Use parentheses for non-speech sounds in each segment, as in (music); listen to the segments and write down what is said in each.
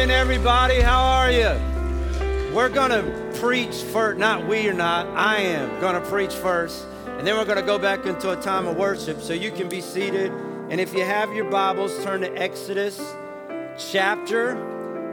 morning, everybody. How are you? We're going to preach first. Not we are not. I am going to preach first. And then we're going to go back into a time of worship. So you can be seated. And if you have your Bibles, turn to Exodus chapter.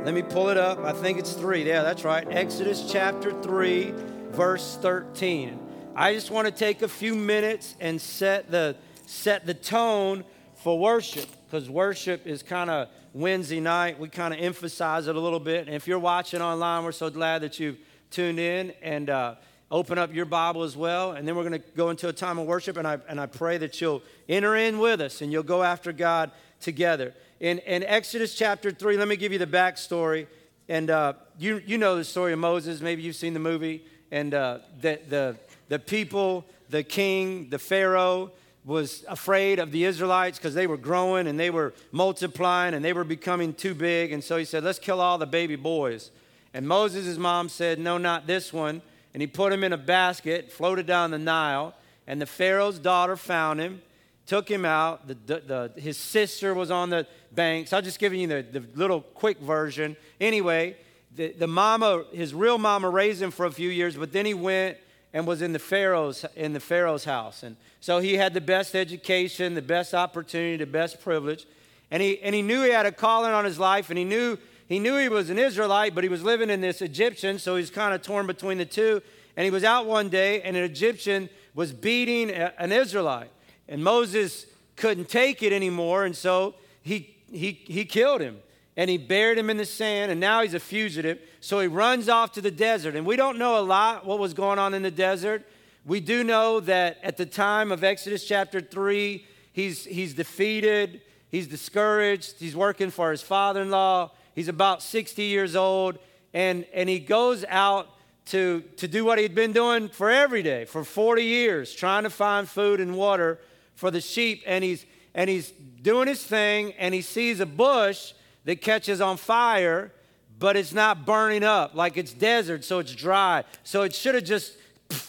Let me pull it up. I think it's three. Yeah, that's right. Exodus chapter 3, verse 13. I just want to take a few minutes and set the, set the tone for worship because worship is kind of Wednesday night. We kind of emphasize it a little bit. And if you're watching online, we're so glad that you've tuned in and uh, open up your Bible as well. And then we're going to go into a time of worship. And I, and I pray that you'll enter in with us and you'll go after God together. In, in Exodus chapter 3, let me give you the backstory. And uh, you, you know the story of Moses. Maybe you've seen the movie. And uh, the, the, the people, the king, the Pharaoh, was afraid of the Israelites because they were growing and they were multiplying and they were becoming too big. And so he said, Let's kill all the baby boys. And Moses' mom said, No, not this one. And he put him in a basket, floated down the Nile. And the Pharaoh's daughter found him, took him out. The, the, the, his sister was on the banks. I'll just give you the, the little quick version. Anyway, the, the mama, his real mama raised him for a few years, but then he went and was in the Pharaoh's in the Pharaoh's house. And so he had the best education, the best opportunity, the best privilege. And he and he knew he had a calling on his life, and he knew he knew he was an Israelite, but he was living in this Egyptian, so he's kind of torn between the two. And he was out one day, and an Egyptian was beating an Israelite. And Moses couldn't take it anymore, and so he he he killed him and he buried him in the sand, and now he's a fugitive. So he runs off to the desert. And we don't know a lot what was going on in the desert. We do know that at the time of Exodus chapter 3, he's, he's defeated, he's discouraged, he's working for his father in law, he's about 60 years old, and, and he goes out to, to do what he'd been doing for every day, for 40 years, trying to find food and water for the sheep. And he's, and he's doing his thing, and he sees a bush that catches on fire, but it's not burning up like it's desert, so it's dry. So it should have just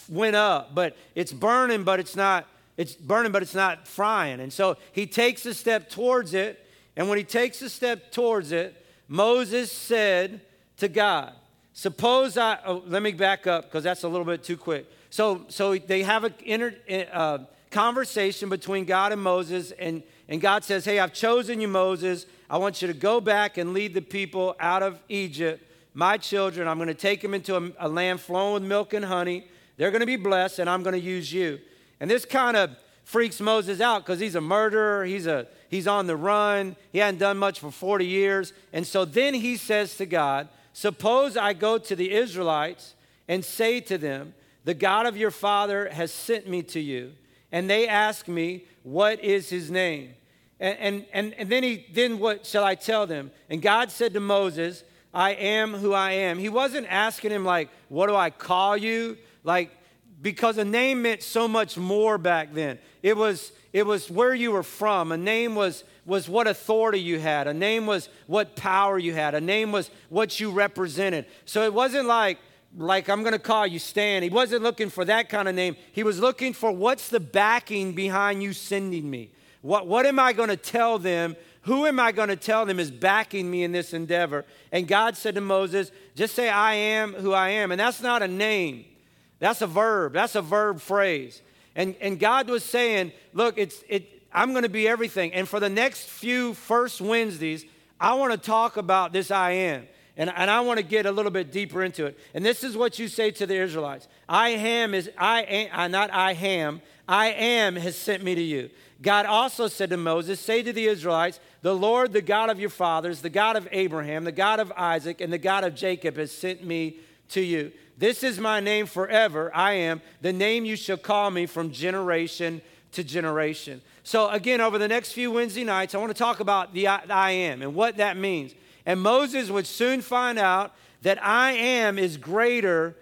went up, but it's burning, but it's not. It's burning, but it's not frying. And so he takes a step towards it, and when he takes a step towards it, Moses said to God, "Suppose I." Oh, let me back up because that's a little bit too quick. So, so they have a inter, uh, conversation between God and Moses, and, and God says, Hey, I've chosen you, Moses. I want you to go back and lead the people out of Egypt. My children, I'm going to take them into a, a land flowing with milk and honey. They're going to be blessed, and I'm going to use you. And this kind of freaks Moses out because he's a murderer. He's, a, he's on the run. He hadn't done much for 40 years. And so then he says to God, Suppose I go to the Israelites and say to them, The God of your father has sent me to you. And they ask me, What is his name? And, and, and then he then what shall I tell them? And God said to Moses, I am who I am. He wasn't asking him like, what do I call you? Like, because a name meant so much more back then. It was it was where you were from. A name was was what authority you had. A name was what power you had. A name was what you represented. So it wasn't like like I'm going to call you Stan. He wasn't looking for that kind of name. He was looking for what's the backing behind you sending me? What, what am I going to tell them? Who am I going to tell them is backing me in this endeavor? And God said to Moses, just say, I am who I am. And that's not a name, that's a verb, that's a verb phrase. And, and God was saying, look, it's, it, I'm going to be everything. And for the next few first Wednesdays, I want to talk about this I am. And, and I want to get a little bit deeper into it. And this is what you say to the Israelites I am is, I am, not I am, I am has sent me to you. God also said to Moses, Say to the Israelites, The Lord, the God of your fathers, the God of Abraham, the God of Isaac, and the God of Jacob has sent me to you. This is my name forever. I am the name you shall call me from generation to generation. So, again, over the next few Wednesday nights, I want to talk about the I, the I am and what that means. And Moses would soon find out that I am is greater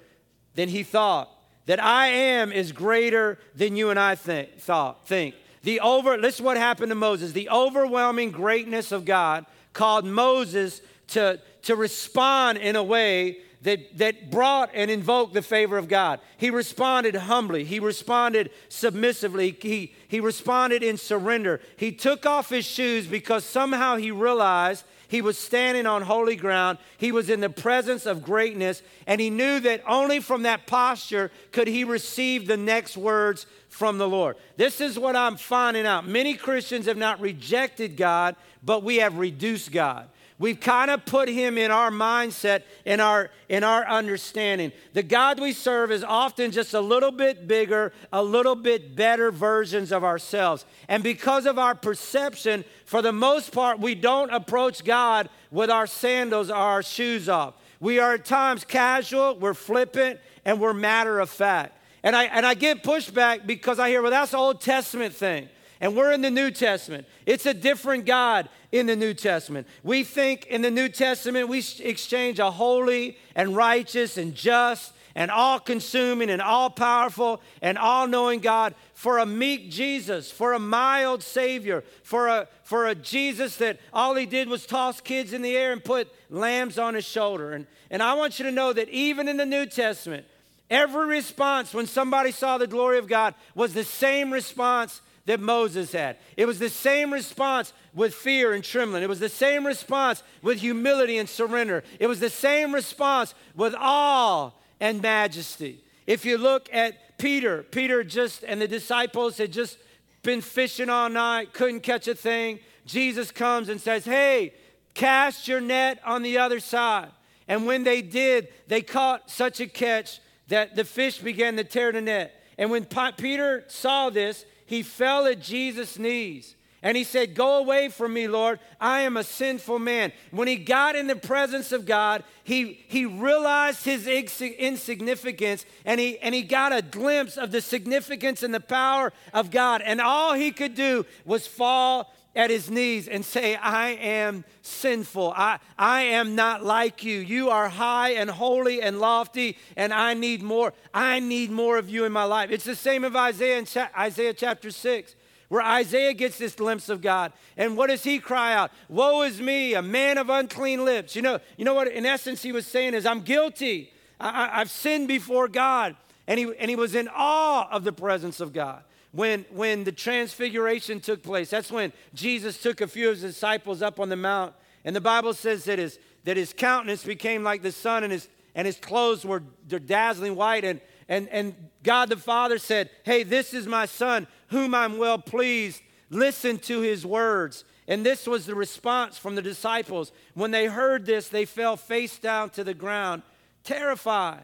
than he thought. That I am is greater than you and I think, thought, think. The over, is what happened to Moses. The overwhelming greatness of God called Moses to, to respond in a way that, that brought and invoked the favor of God. He responded humbly, he responded submissively, he, he responded in surrender. He took off his shoes because somehow he realized he was standing on holy ground. He was in the presence of greatness, and he knew that only from that posture could he receive the next words from the Lord. This is what I'm finding out. Many Christians have not rejected God, but we have reduced God. We've kind of put him in our mindset, in our, in our understanding. The God we serve is often just a little bit bigger, a little bit better versions of ourselves. And because of our perception, for the most part, we don't approach God with our sandals or our shoes off. We are at times casual, we're flippant, and we're matter of fact. And I, and I get pushback because I hear, well, that's Old Testament thing. And we're in the New Testament. It's a different God in the New Testament. We think in the New Testament we exchange a holy and righteous and just and all consuming and all powerful and all knowing God for a meek Jesus, for a mild Savior, for a, for a Jesus that all he did was toss kids in the air and put lambs on his shoulder. And, and I want you to know that even in the New Testament, every response when somebody saw the glory of God was the same response that Moses had. It was the same response with fear and trembling. It was the same response with humility and surrender. It was the same response with awe and majesty. If you look at Peter, Peter just and the disciples had just been fishing all night, couldn't catch a thing. Jesus comes and says, Hey, cast your net on the other side. And when they did, they caught such a catch that the fish began to tear the net. And when Peter saw this, he fell at Jesus' knees. And he said, Go away from me, Lord. I am a sinful man. When he got in the presence of God, he, he realized his insignificance and he, and he got a glimpse of the significance and the power of God. And all he could do was fall at his knees and say, I am sinful. I, I am not like you. You are high and holy and lofty, and I need more. I need more of you in my life. It's the same of Isaiah in cha- Isaiah chapter 6, where Isaiah gets this glimpse of God. And what does he cry out? Woe is me, a man of unclean lips. You know, you know what in essence he was saying is, I'm guilty. I, I've sinned before God. And he, and he was in awe of the presence of God when, when the transfiguration took place. That's when Jesus took a few of his disciples up on the mount. And the Bible says that his, that his countenance became like the sun and his, and his clothes were dazzling white. And, and, and God the Father said, Hey, this is my son, whom I'm well pleased. Listen to his words. And this was the response from the disciples. When they heard this, they fell face down to the ground, terrified.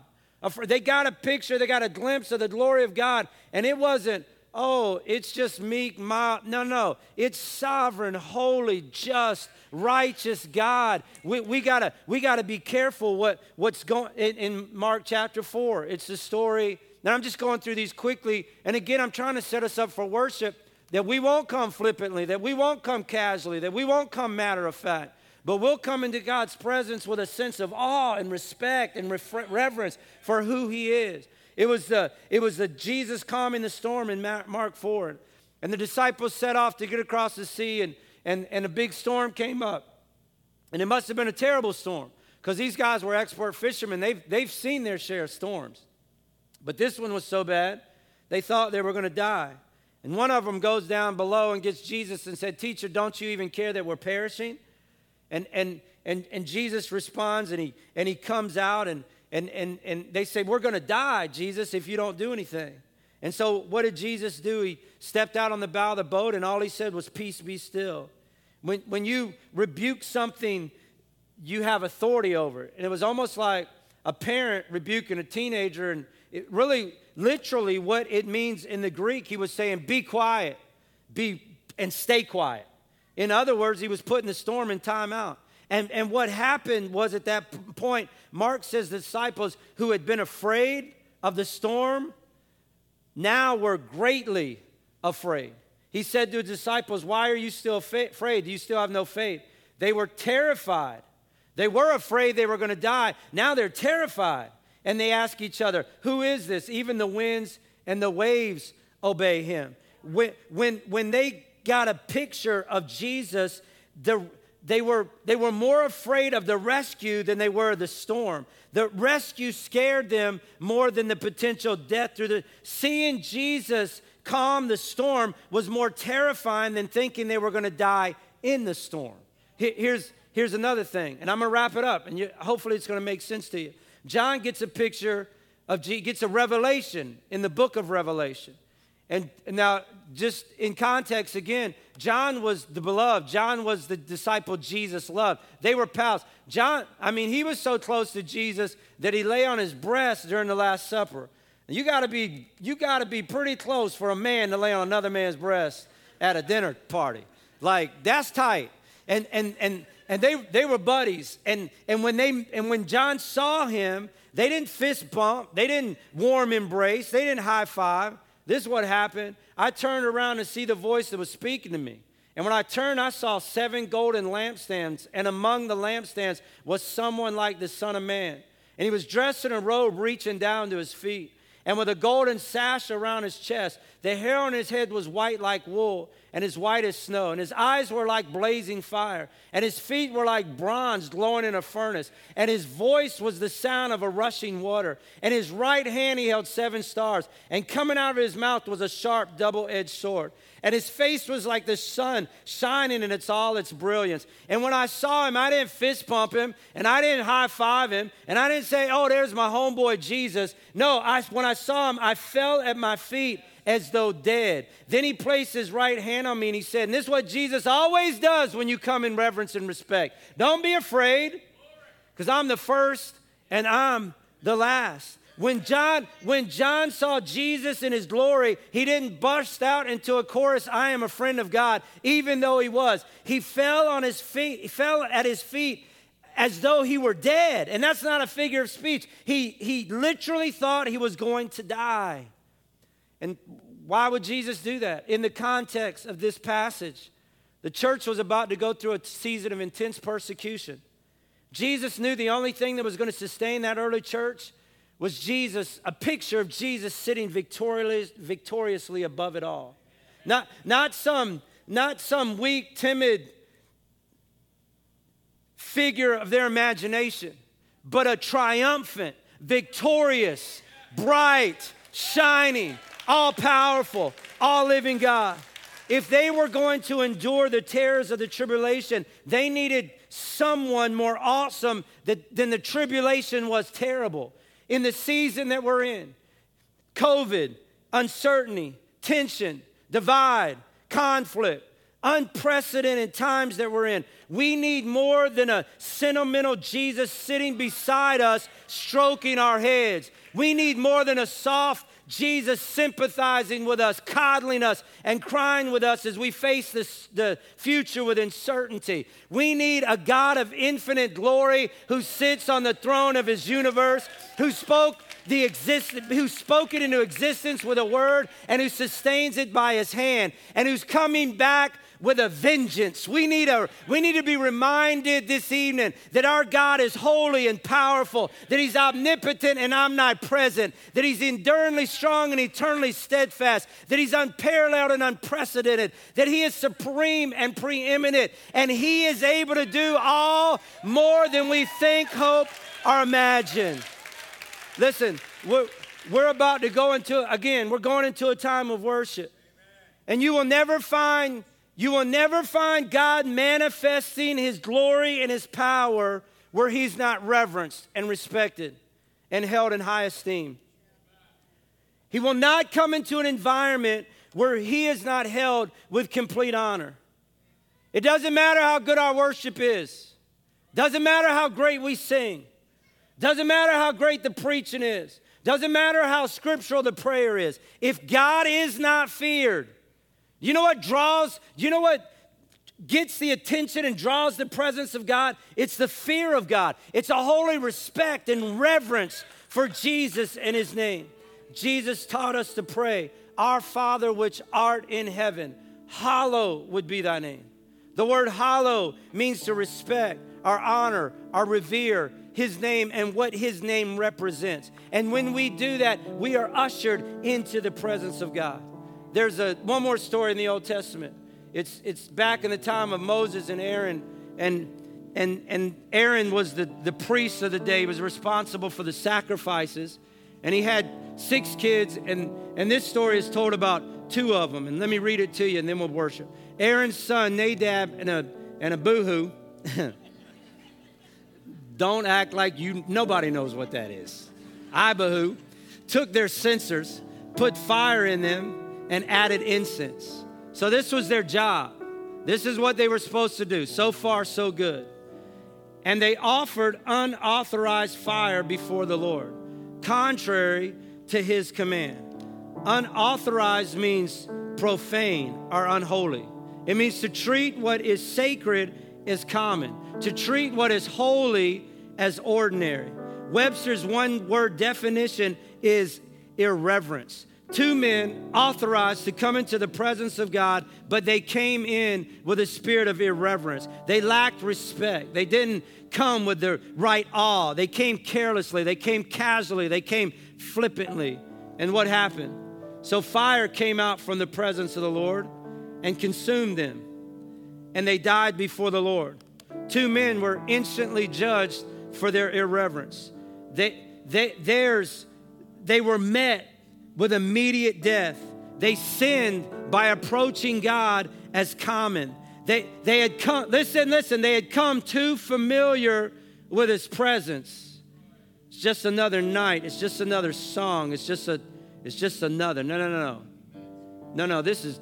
They got a picture, they got a glimpse of the glory of God. And it wasn't, oh, it's just meek, mild. No, no. It's sovereign, holy, just, righteous God. We, we gotta we gotta be careful what, what's going in, in Mark chapter 4. It's the story. Now I'm just going through these quickly. And again, I'm trying to set us up for worship that we won't come flippantly, that we won't come casually, that we won't come matter of fact. But we'll come into God's presence with a sense of awe and respect and reverence for who He is. It was the, it was the Jesus calming the storm in Mark 4. And the disciples set off to get across the sea, and, and, and a big storm came up. And it must have been a terrible storm because these guys were expert fishermen. They've, they've seen their share of storms. But this one was so bad, they thought they were going to die. And one of them goes down below and gets Jesus and said, Teacher, don't you even care that we're perishing? And, and, and, and Jesus responds and he, and he comes out and, and, and, and they say, We're going to die, Jesus, if you don't do anything. And so, what did Jesus do? He stepped out on the bow of the boat, and all he said was, Peace be still. When, when you rebuke something, you have authority over it. And it was almost like a parent rebuking a teenager. And it really, literally, what it means in the Greek, he was saying, Be quiet, be, and stay quiet. In other words, he was putting the storm in timeout. And, and what happened was at that point, Mark says the disciples who had been afraid of the storm now were greatly afraid. He said to the disciples, Why are you still afraid? Do you still have no faith? They were terrified. They were afraid they were going to die. Now they're terrified. And they ask each other, Who is this? Even the winds and the waves obey him. When, when, when they got a picture of Jesus, the, they were, they were more afraid of the rescue than they were of the storm. The rescue scared them more than the potential death through the seeing Jesus calm the storm was more terrifying than thinking they were going to die in the storm. Here's, here's another thing, and I'm going to wrap it up, and you, hopefully it's going to make sense to you. John gets a picture of, gets a revelation in the book of Revelation. And now, just in context again, John was the beloved. John was the disciple Jesus loved. They were pals. John, I mean, he was so close to Jesus that he lay on his breast during the Last Supper. You gotta be, you gotta be pretty close for a man to lay on another man's breast at a dinner party. Like, that's tight. And and and and they they were buddies. And and when they and when John saw him, they didn't fist bump, they didn't warm embrace, they didn't high five. This is what happened. I turned around to see the voice that was speaking to me. And when I turned, I saw seven golden lampstands, and among the lampstands was someone like the Son of Man. And he was dressed in a robe reaching down to his feet, and with a golden sash around his chest. The hair on his head was white like wool, and as white as snow. And his eyes were like blazing fire, and his feet were like bronze glowing in a furnace. And his voice was the sound of a rushing water. And his right hand he held seven stars, and coming out of his mouth was a sharp double edged sword. And his face was like the sun shining in its all its brilliance. And when I saw him, I didn't fist pump him, and I didn't high five him, and I didn't say, Oh, there's my homeboy Jesus. No, I, when I saw him, I fell at my feet as though dead. Then he placed his right hand on me and he said, and this is what Jesus always does when you come in reverence and respect. Don't be afraid, because I'm the first and I'm the last. When John, when John saw Jesus in his glory, he didn't burst out into a chorus, I am a friend of God, even though he was. He fell on his feet, he fell at his feet as though he were dead. And that's not a figure of speech. He, he literally thought he was going to die. And why would Jesus do that? In the context of this passage, the church was about to go through a season of intense persecution. Jesus knew the only thing that was going to sustain that early church was Jesus, a picture of Jesus sitting victorious, victoriously above it all. Not, not, some, not some weak, timid figure of their imagination, but a triumphant, victorious, bright, shining, all powerful, all living God. If they were going to endure the terrors of the tribulation, they needed someone more awesome than the tribulation was terrible. In the season that we're in, COVID, uncertainty, tension, divide, conflict, unprecedented times that we're in. We need more than a sentimental Jesus sitting beside us, stroking our heads. We need more than a soft Jesus sympathizing with us, coddling us, and crying with us as we face this, the future with uncertainty. We need a God of infinite glory who sits on the throne of his universe, who spoke the exist, who spoke it into existence with a word and who sustains it by his hand and who's coming back with a vengeance. We need, a, we need to be reminded this evening that our God is holy and powerful, that He's omnipotent and omnipresent, that He's enduringly strong and eternally steadfast, that He's unparalleled and unprecedented, that He is supreme and preeminent, and He is able to do all more than we think, hope, or imagine. Listen, we're, we're about to go into, again, we're going into a time of worship. And you will never find you will never find God manifesting his glory and his power where he's not reverenced and respected and held in high esteem. He will not come into an environment where he is not held with complete honor. It doesn't matter how good our worship is. Doesn't matter how great we sing. Doesn't matter how great the preaching is. Doesn't matter how scriptural the prayer is. If God is not feared, you know what draws, you know what gets the attention and draws the presence of God? It's the fear of God. It's a holy respect and reverence for Jesus and his name. Jesus taught us to pray, Our Father which art in heaven, hallowed would be thy name. The word hallow means to respect, our honor, our revere, his name and what his name represents. And when we do that, we are ushered into the presence of God. There's a, one more story in the Old Testament. It's, it's back in the time of Moses and Aaron, and and and Aaron was the, the priest of the day, he was responsible for the sacrifices, and he had six kids, and and this story is told about two of them. And let me read it to you, and then we'll worship. Aaron's son Nadab and a and Abihu. (laughs) Don't act like you nobody knows what that is. Abihu took their censers, put fire in them, and added incense. So this was their job. This is what they were supposed to do. So far, so good. And they offered unauthorized fire before the Lord, contrary to his command. Unauthorized means profane or unholy. It means to treat what is sacred as common, to treat what is holy as ordinary. Webster's one word definition is irreverence. Two men authorized to come into the presence of God, but they came in with a spirit of irreverence. They lacked respect. They didn't come with the right awe. They came carelessly. They came casually. They came flippantly. And what happened? So fire came out from the presence of the Lord and consumed them, and they died before the Lord. Two men were instantly judged for their irreverence. They, they, theirs, they were met with immediate death. They sinned by approaching God as common. They, they had come, listen, listen, they had come too familiar with his presence. It's just another night. It's just another song. It's just a, it's just another. No, no, no, no. No, no, this is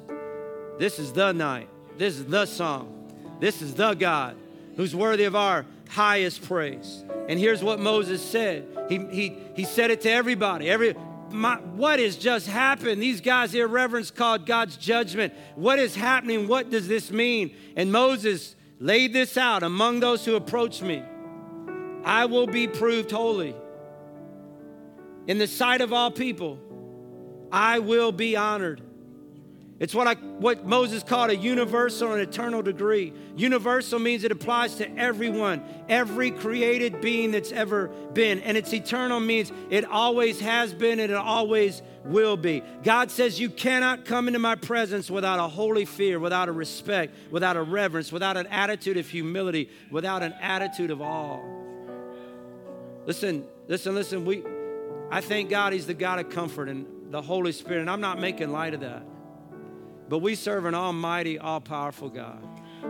this is the night. This is the song. This is the God who's worthy of our highest praise. And here's what Moses said. He, he, he said it to everybody. Every, my, what has just happened? These guys irreverence called God's judgment. What is happening? What does this mean? And Moses laid this out among those who approach me. I will be proved holy. In the sight of all people, I will be honored. It's what, I, what Moses called a universal and eternal degree. Universal means it applies to everyone, every created being that's ever been. And it's eternal means it always has been and it always will be. God says, You cannot come into my presence without a holy fear, without a respect, without a reverence, without an attitude of humility, without an attitude of awe. Listen, listen, listen. We, I thank God He's the God of comfort and the Holy Spirit, and I'm not making light of that. But we serve an almighty, all powerful God.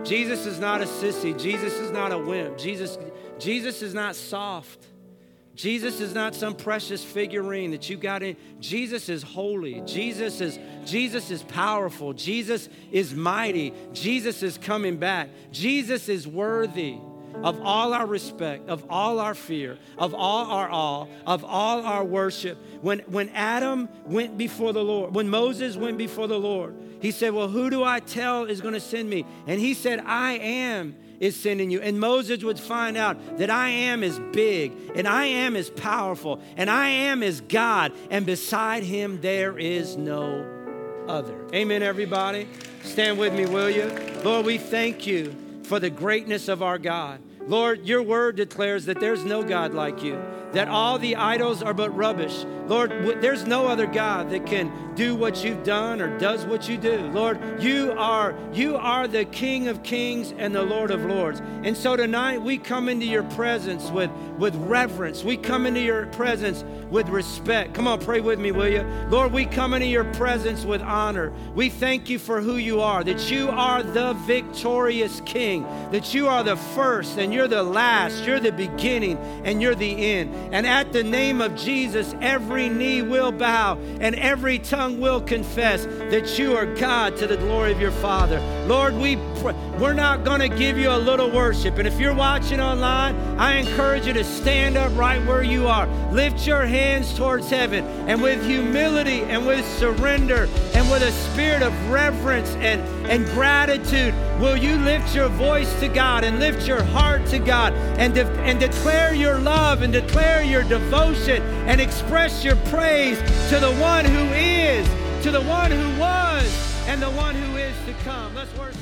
Jesus is not a sissy. Jesus is not a wimp. Jesus, Jesus is not soft. Jesus is not some precious figurine that you got in. Jesus is holy. Jesus is Jesus is powerful. Jesus is mighty. Jesus is coming back. Jesus is worthy of all our respect, of all our fear, of all our awe, of all our worship. When, when Adam went before the Lord, when Moses went before the Lord, he said, Well, who do I tell is going to send me? And he said, I am is sending you. And Moses would find out that I am is big, and I am is powerful, and I am is God, and beside him there is no other. Amen, everybody. Stand with me, will you? Lord, we thank you for the greatness of our God. Lord, your word declares that there's no God like you, that all the idols are but rubbish. Lord, there's no other God that can do what you've done or does what you do. Lord, you are you are the King of Kings and the Lord of Lords. And so tonight we come into your presence with with reverence. We come into your presence with respect. Come on, pray with me, will you? Lord, we come into your presence with honor. We thank you for who you are, that you are the victorious King, that you are the first and you're the last, you're the beginning and you're the end. And at the name of Jesus, every knee will bow and every tongue will confess that you are God to the glory of your Father. Lord, we we're not going to give you a little worship. And if you're watching online, I encourage you to stand up right where you are. Lift your hands towards heaven and with humility and with surrender and with a spirit of reverence and, and gratitude, will you lift your voice to God and lift your heart to God and, de- and declare your love and declare your devotion and express your praise to the one who is, to the one who was, and the one who is to come. Let's worship.